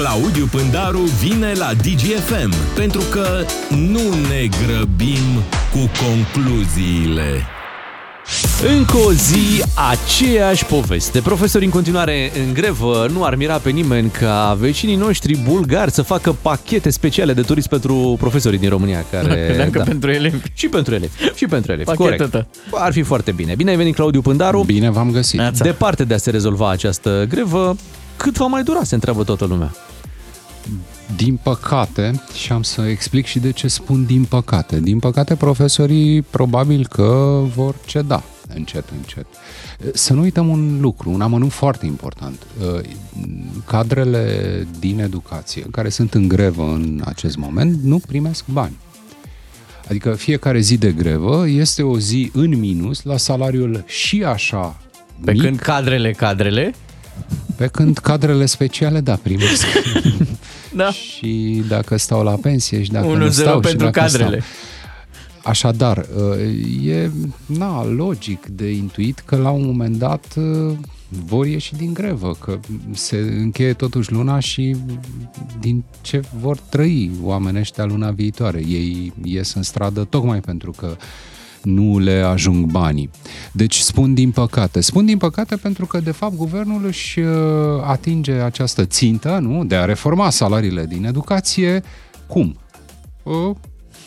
Claudiu Pândaru vine la DGFM pentru că nu ne grăbim cu concluziile. Încă o zi, aceeași poveste. Profesori în continuare în grevă, nu ar mira pe nimeni ca vecinii noștri bulgari să facă pachete speciale de turism pentru profesorii din România. Care, Credeam că pentru elevi. Și pentru elevi. Și pentru elevi, Pachetă. corect. Ar fi foarte bine. Bine ai venit, Claudiu Pândaru. Bine v-am găsit. Neața. Departe de a se rezolva această grevă, cât va mai dura, se întreabă toată lumea. Din păcate, și am să explic și de ce spun din păcate. Din păcate, profesorii probabil că vor ceda încet, încet. Să nu uităm un lucru, un amănunt foarte important. Cadrele din educație, care sunt în grevă în acest moment, nu primesc bani. Adică fiecare zi de grevă este o zi în minus la salariul și așa Pe mic, când cadrele, cadrele, pe când cadrele speciale, da, primesc. da. și dacă stau la pensie și dacă 1-0 nu stau și pentru dacă cadrele. Stau. Așadar, e na, logic de intuit că la un moment dat vor ieși din grevă, că se încheie totuși luna și din ce vor trăi oamenii ăștia luna viitoare. Ei ies în stradă tocmai pentru că nu le ajung banii. Deci spun din păcate. Spun din păcate pentru că, de fapt, guvernul își uh, atinge această țintă, nu? De a reforma salariile din educație. Cum? Uh,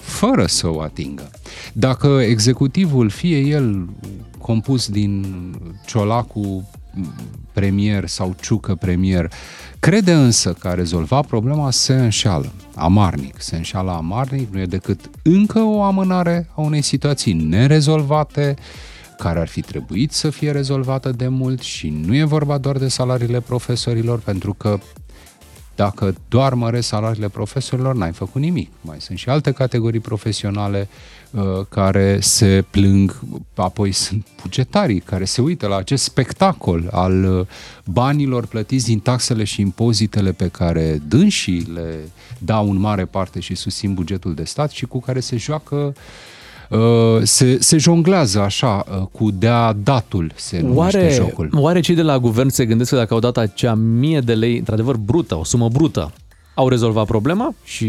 Fără să o atingă. Dacă executivul, fie el compus din Ciolacu premier sau Ciucă premier, crede însă că a rezolvat problema, se înșeală. Amarnic. Se înșeală amarnic, nu e decât încă o amânare a unei situații nerezolvate, care ar fi trebuit să fie rezolvată de mult și nu e vorba doar de salariile profesorilor, pentru că dacă doar mărești salariile profesorilor, n-ai făcut nimic. Mai sunt și alte categorii profesionale uh, care se plâng, apoi sunt bugetarii care se uită la acest spectacol al uh, banilor plătiți din taxele și impozitele pe care dânsii le dau în mare parte și susțin bugetul de stat și cu care se joacă Uh, se, se jonglează așa uh, cu dea datul, se numește Oare, jocul. oare cei de la guvern se gândesc că dacă au dat acea mie de lei, într-adevăr brută, o sumă brută, au rezolvat problema și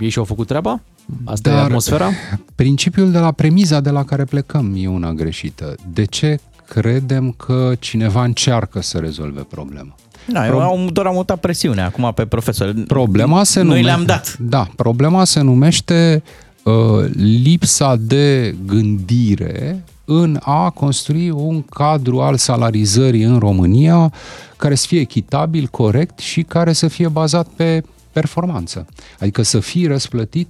ei și-au făcut treaba? Asta Dar e atmosfera? Principiul de la premiza de la care plecăm e una greșită. De ce credem că cineva încearcă să rezolve problema? Da, Pro... au, doar am mutat presiunea acum pe profesor. Problema se Noi numește, le-am dat. Da, problema se numește uh, lipsa de gândire în a construi un cadru al salarizării în România care să fie echitabil, corect și care să fie bazat pe performanță. Adică să fii răsplătit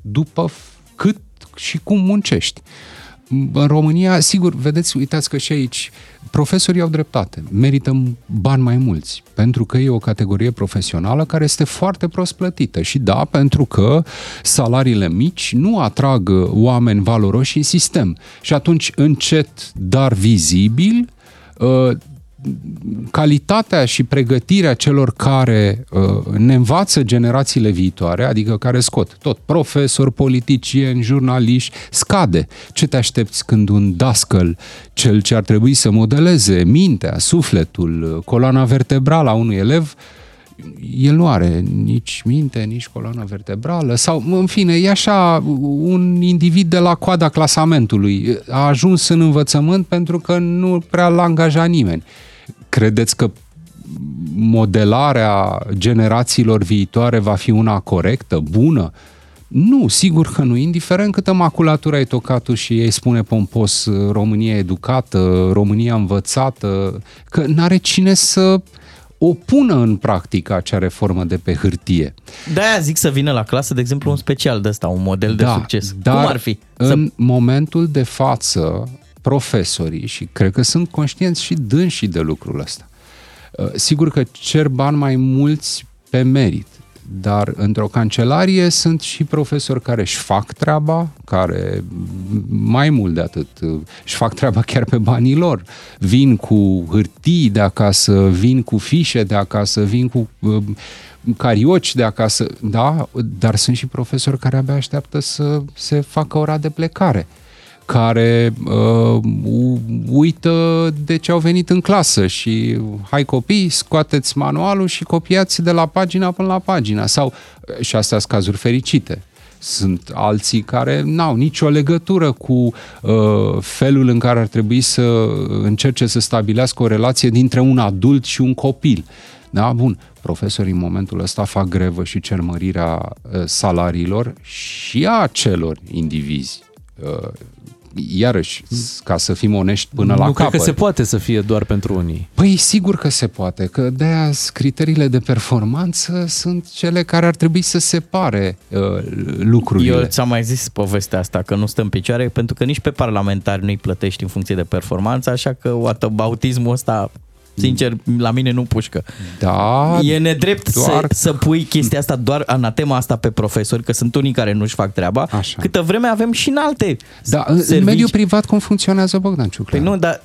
după cât și cum muncești. În România, sigur, vedeți, uitați că și aici profesorii au dreptate, merită bani mai mulți, pentru că e o categorie profesională care este foarte prost plătită și da, pentru că salariile mici nu atrag oameni valoroși în sistem. Și atunci, încet, dar vizibil, calitatea și pregătirea celor care uh, ne învață generațiile viitoare, adică care scot tot profesori, politicieni, jurnaliști, scade. Ce te aștepți când un dascăl, cel ce ar trebui să modeleze mintea, sufletul, coloana vertebrală a unui elev, el nu are nici minte, nici coloană vertebrală sau, în fine, e așa un individ de la coada clasamentului. A ajuns în învățământ pentru că nu prea l-a angajat nimeni. Credeți că modelarea generațiilor viitoare va fi una corectă, bună? Nu, sigur că nu. Indiferent câtă maculatură ai tocat și ei spune pompos România educată, România învățată, că n-are cine să o pună în practică acea reformă de pe hârtie. De-aia zic să vină la clasă, de exemplu, un special de ăsta, un model de da, succes. Dar Cum ar fi? În să... momentul de față, profesorii, și cred că sunt conștienți și dânsii de lucrul ăsta, sigur că cer bani mai mulți pe merit, dar într-o cancelarie sunt și profesori care își fac treaba, care mai mult de atât își fac treaba chiar pe banii lor. Vin cu hârtii de acasă, vin cu fișe de acasă, vin cu uh, carioci de acasă, da, dar sunt și profesori care abia așteaptă să se facă ora de plecare care uh, uită de ce au venit în clasă și hai copii, scoateți manualul și copiați de la pagina până la pagina. Sau, și astea sunt cazuri fericite, sunt alții care n-au nicio legătură cu uh, felul în care ar trebui să încerce să stabilească o relație dintre un adult și un copil. Da, bun, profesorii în momentul ăsta fac grevă și cer mărirea uh, salariilor și a celor indivizi. Uh, iarăși, ca să fim onești până nu la cred capăt. că se poate să fie doar pentru unii. Păi sigur că se poate, că de-aia criteriile de performanță sunt cele care ar trebui să separe uh, lucrurile. Eu ți-am mai zis povestea asta, că nu stă în picioare, pentru că nici pe parlamentari nu-i plătești în funcție de performanță, așa că bautismul ăsta Sincer, la mine nu pușcă. Da, E nedrept doar... să, să pui chestia asta doar anatema asta pe profesori, că sunt unii care nu-și fac treaba. Așa. Câtă vreme avem și în alte Da, în servicii. mediul privat cum funcționează Bogdan Ciucla? Păi nu, dar...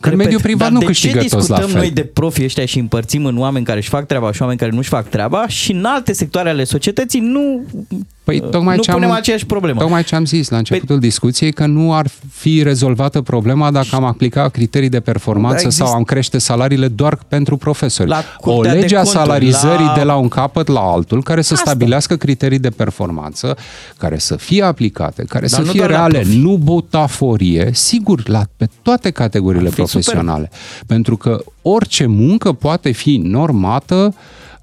Că în mediul privat dar nu de câștigă ce toți la discutăm fel? noi de profii ăștia și împărțim în oameni care își fac treaba și oameni care nu-și fac treaba și în alte sectoare ale societății nu, Păi tocmai nu ce am, punem aceeași problemă. Tocmai ce am zis la începutul Păi- discuției, că nu ar fi rezolvată problema dacă am aplicat criterii de performanță Da, exist- sau am crește salariile doar pentru profesori. La o Curtea de lege a Conturi, salarizării la- de la un capăt la altul, care să Asta. stabilească criterii de performanță, care să fie aplicate, care Dar să nu fie doar la reale, profi. nu butaforie, sigur, la, pe toate categoriile Ar fi profesionale. Pentru că orice muncă poate fi normată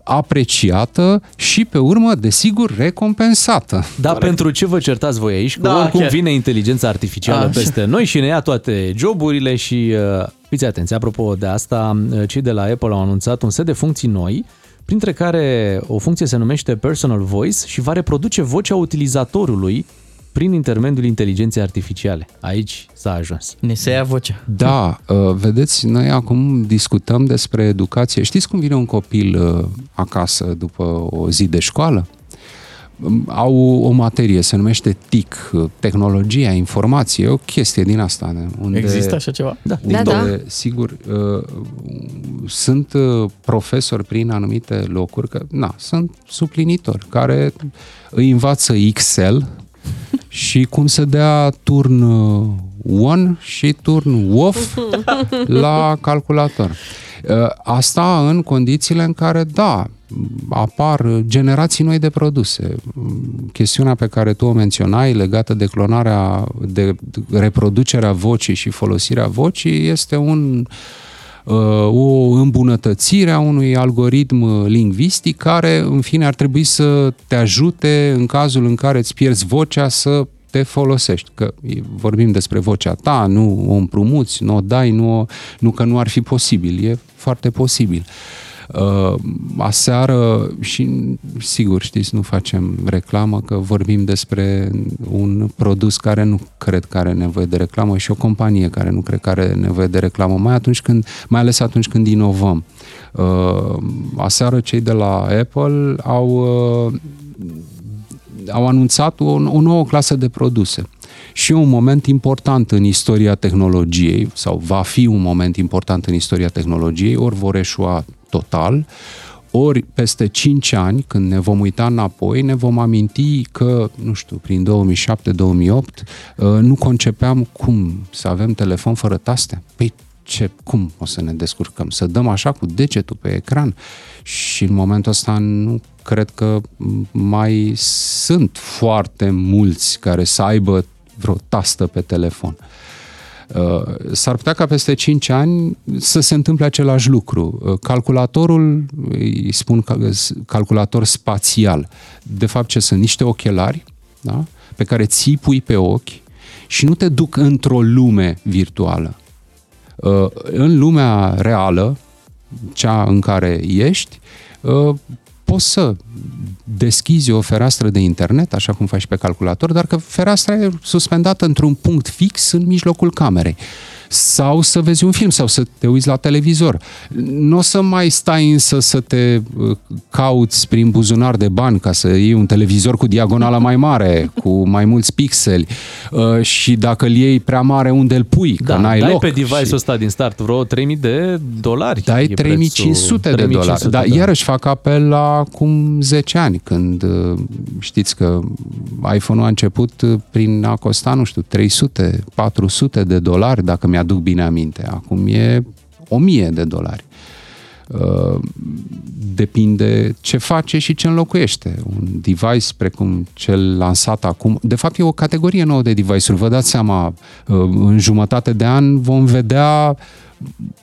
apreciată și pe urmă, desigur, recompensată. Dar pentru ce vă certați voi aici? Că Da, oricum chiar. vine inteligența artificială Așa. peste noi și ne ia toate joburile și uh, fiți atenți, apropo de asta, uh, cei de la Apple au anunțat un set de funcții noi, printre care o funcție se numește Personal Voice și va reproduce vocea utilizatorului prin intermediul inteligenței artificiale. Aici s-a ajuns. Ne se ia vocea. Da, uh, vedeți, noi acum discutăm despre educație. Știți cum vine un copil uh, acasă după o zi de școală? Um, Au o materie, se numește TIC, uh, tehnologia, informație, o chestie din asta. Unde, Există așa ceva? Da. Unde, Da, da. sigur, uh, sunt uh, profesori prin anumite locuri, că, na, sunt suplinitori, care îi învață Excel și cum să dea turn uh, on și turn off la calculator. Uh, Asta în condițiile în care, da, apar generații noi de produse. Chestiunea pe care tu o menționai legată de clonarea, de reproducerea vocii și folosirea vocii este un uh, o îmbunătățire a unui algoritm lingvistic care, în fine, ar trebui să te ajute în cazul în care îți pierzi vocea să te folosești. Că vorbim despre vocea ta, nu o împrumuți, nu o dai, nu, o, nu că nu ar fi posibil. E foarte posibil. Uh, aseară și sigur știți, nu facem reclamă că vorbim despre un produs care nu cred că are nevoie de reclamă și o companie care nu cred că are nevoie de reclamă, mai atunci când, mai ales atunci când inovăm. Uh, aseară cei de la Apple au uh, au anunțat o, o nouă clasă de produse. Și un moment important în istoria tehnologiei, sau va fi un moment important în istoria tehnologiei, ori vor eșua total, ori peste 5 ani, când ne vom uita înapoi, ne vom aminti că, nu știu, prin 2007-2008, nu concepeam cum să avem telefon fără taste. Păi ce, cum o să ne descurcăm? Să dăm așa cu degetul pe ecran? Și în momentul ăsta nu cred că mai sunt foarte mulți care să aibă vreo tastă pe telefon. Uh, S-ar putea ca peste 5 ani să se întâmple același lucru. Uh, Calculatorul, îi spun cal- calculator spațial, de fapt ce sunt niște ochelari da? pe care ți pui pe ochi și nu te duc într-o lume virtuală. Uh, În lumea reală, cea în care ești, uh, poți să deschizi o fereastră de internet, așa cum faci pe calculator, dar că fereastra e suspendată într-un punct fix în mijlocul camerei. Sau să vezi un film sau să te uiți la televizor. Nu o să mai stai însă să te uh, cauți prin buzunar de bani ca să iei un televizor cu diagonala mai mare, cu mai mulți pixeli uh, și dacă îl iei prea mare unde îl pui, că Da, n-ai dai loc. pe device-ul și ăsta din start vreo 3000 de dolari. dai e 3500 prețul. de dolari. 3500, Dar da. iarăși fac apel la acum 10 ani, când uh, știți că iPhone-ul a început uh, prin a costa, nu știu, 300, 400 de dolari, dacă mi-aduc bine aminte. Acum e 1000 de dolari. Uh, depinde ce face și ce înlocuiește. Un device precum cel lansat acum, de fapt e o categorie nouă de device-uri. Vă dați seama, uh, în jumătate de an vom vedea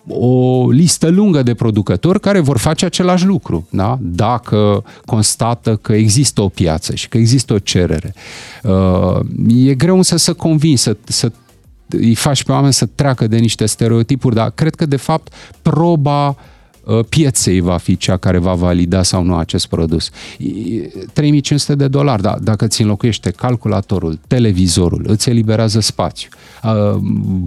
o listă lungă de producători care vor face același lucru, da? dacă constată că există o piață și că există o cerere. Uh, E greu însă să convingi, să, să îi faci pe oameni să treacă de niște stereotipuri, dar cred că de fapt proba uh, pieței va fi cea care va valida sau nu acest produs. E- 3500 de dolari, da, dacă ți înlocuiește calculatorul, televizorul, îți eliberează spațiu, uh,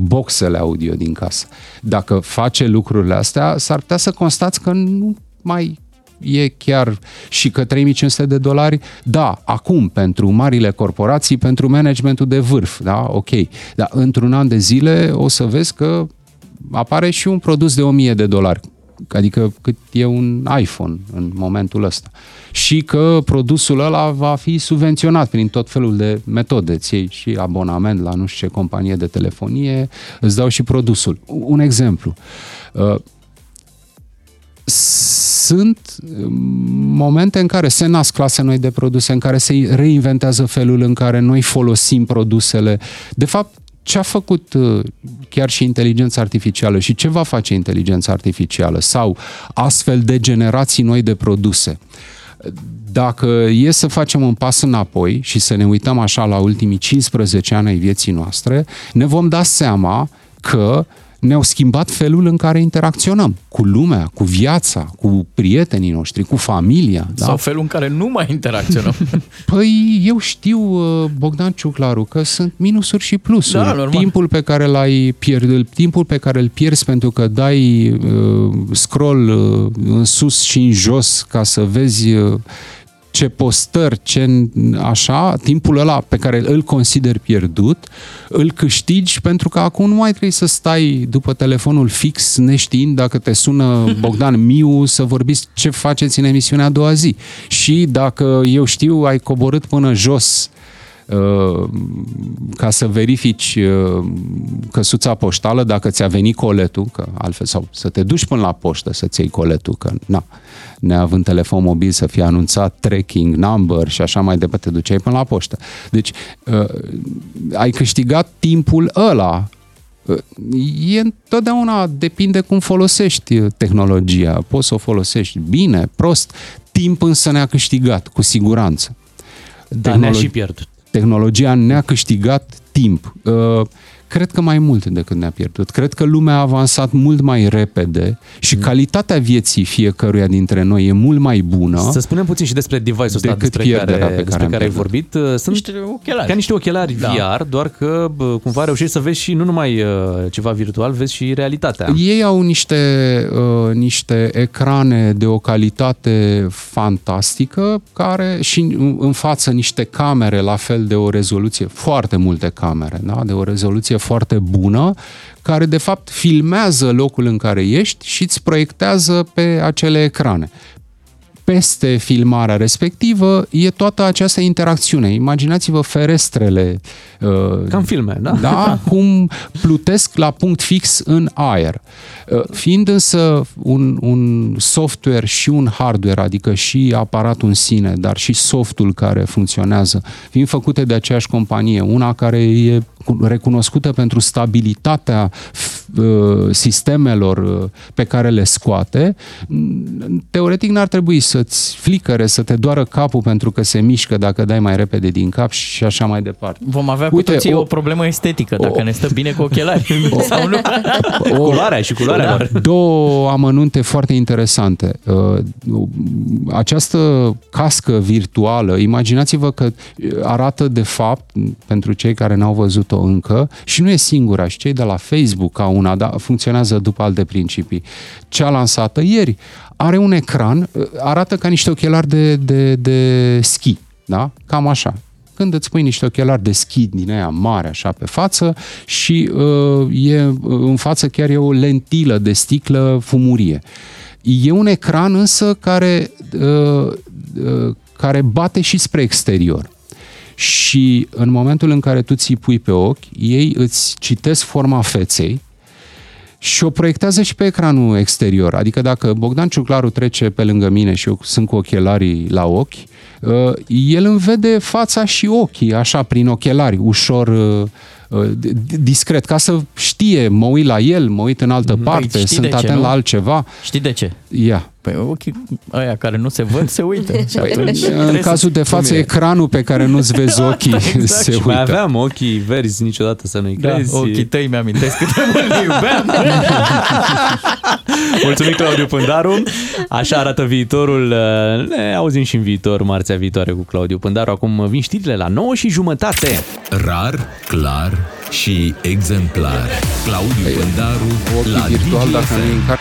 boxele audio din casă. Dacă face lucrurile astea, s-ar putea să constați că nu mai e chiar și că 3500 de dolari, da, acum pentru marile corporații, pentru managementul de vârf, da, ok. Dar într-un an de zile o să vezi că apare și un produs de 1000 de dolari, adică cât e un iPhone în momentul ăsta. Și că produsul ăla va fi subvenționat prin tot felul de metode. Îți iei și abonament la nu știu ce companie de telefonie, îți dau și produsul. Un exemplu. Uh, sunt momente în care se nasc clase noi de produse, în care se reinventează felul în care noi folosim produsele. De fapt, ce a făcut uh, chiar și inteligența artificială și ce va face inteligența artificială sau astfel de generații noi de produse. Dacă e să facem un pas înapoi și să ne uităm așa la ultimii 15 ani ai vieții noastre, ne vom da seama că ne-au schimbat felul în care interacționăm cu lumea, cu viața, cu prietenii noștri, cu familia. Da? Sau felul în care nu mai interacționăm. Păi eu știu, uh, Bogdan Ciuclaru, că sunt minusuri și plusuri. Da, normal. timpul pe care l-ai pierdut, timpul pe care îl pierzi pentru că dai uh, scroll uh, în sus și în jos ca să vezi uh, ce postări, ce așa, timpul ăla pe care îl consider pierdut, îl câștigi pentru că acum nu mai trebuie să stai după telefonul fix neștiind dacă te sună Bogdan Miu să vorbiți ce faceți în emisiunea a doua zi. Și dacă eu știu, ai coborât până jos uh, ca să verifici uh, căsuța poștală dacă ți-a venit coletul, că altfel, sau să te duci până la poștă să-ți iei coletul, că na, neavând telefon mobil să fie anunțat tracking number și așa mai departe, te duceai până la poștă. Deci uh, ai câștigat timpul ăla Uh, E întotdeauna depinde cum folosești uh, tehnologia. Poți să o folosești bine, prost. Timp însă ne-a câștigat, cu siguranță. Dar ne-a și pierdut. Tehnologia ne-a câștigat timp. Uh, Cred că mai mult decât ne-a pierdut. Cred că lumea a avansat mult mai repede și calitatea vieții fiecăruia dintre noi e mult mai bună. Să spunem puțin și despre device-ul ăsta Decât despre pierderea care, pe care despre am care ai pierdut. vorbit. Uh, Sunt Niște ochelari. ca niște ochelari Da. VR, doar că bă, cumva reușești să vezi și nu numai uh, ceva virtual, vezi și realitatea. Ei au niște, uh, niște ecrane de o calitate fantastică care și în, în față niște camere la fel de o rezoluție, foarte multe camere, da? de o rezoluție foarte bună, care de fapt filmează locul în care ești și îți proiectează pe acele ecrane. Peste filmarea respectivă e toată această interacțiune. Imaginați-vă ferestrele uh, Ca în filme, da? da, cum plutesc la punct fix în aer. Uh, Fiind însă un, un software și un hardware, adică și aparatul în sine, dar și softul care funcționează, fiind făcute de aceeași companie, una care e cu- recunoscută pentru stabilitatea f- uh, sistemelor uh, pe care le scoate, mm, teoretic n-ar trebui să-ți flicăre, să te doară capul pentru că se mișcă dacă dai mai repede din cap și așa mai departe. Vom avea Uite, cu toții o, o problemă estetică, dacă o, ne stă bine cu ochelari o, sau nu. O, culoarea și culoarea. Da. Două amănunte foarte interesante. Această cască virtuală, imaginați-vă că arată de fapt, pentru cei care n-au văzut-o încă, și nu e singura, și cei de la Facebook ca una, dar funcționează după alte principii. Cea lansată ieri are un ecran, arată ca niște ochelari de, de, de schi, da? Cam așa când îți pui niște ochelari de schi din aia mare așa pe față și uh, e în față chiar e o lentilă de sticlă fumurie. E un ecran însă care, uh, uh, care bate și spre exterior. Și în momentul în care tu ți pui pe ochi, ei îți citesc forma feței și o proiectează și pe ecranul exterior. Adică dacă Bogdan Ciuclaru trece pe lângă mine și eu sunt cu ochelarii la ochi, uh, el îmi vede fața și ochii, așa, prin ochelari, ușor uh, uh, discret, ca să știe, mă uit la el, mă uit în altă Băi, parte, sunt atent ce, la altceva. Știi de ce? Ia. Păi ochii ăia care nu se văd, se uită. Și păi, atunci în cazul de față, ecranul pe care nu-ți vezi ochii exact. se uită. mai aveam ochii verzi niciodată să nu-i da, crezi. ochii tăi mi-amintesc cât de mult iubeam. Mulțumim, Claudiu Pândaru. Așa arată viitorul. Ne auzim și în viitor, marțea viitoare cu Claudiu Pândaru. Acum vin știrile la 9 și jumătate. Rar, clar și exemplar. Claudiu Pândaru la virtual, dacă nu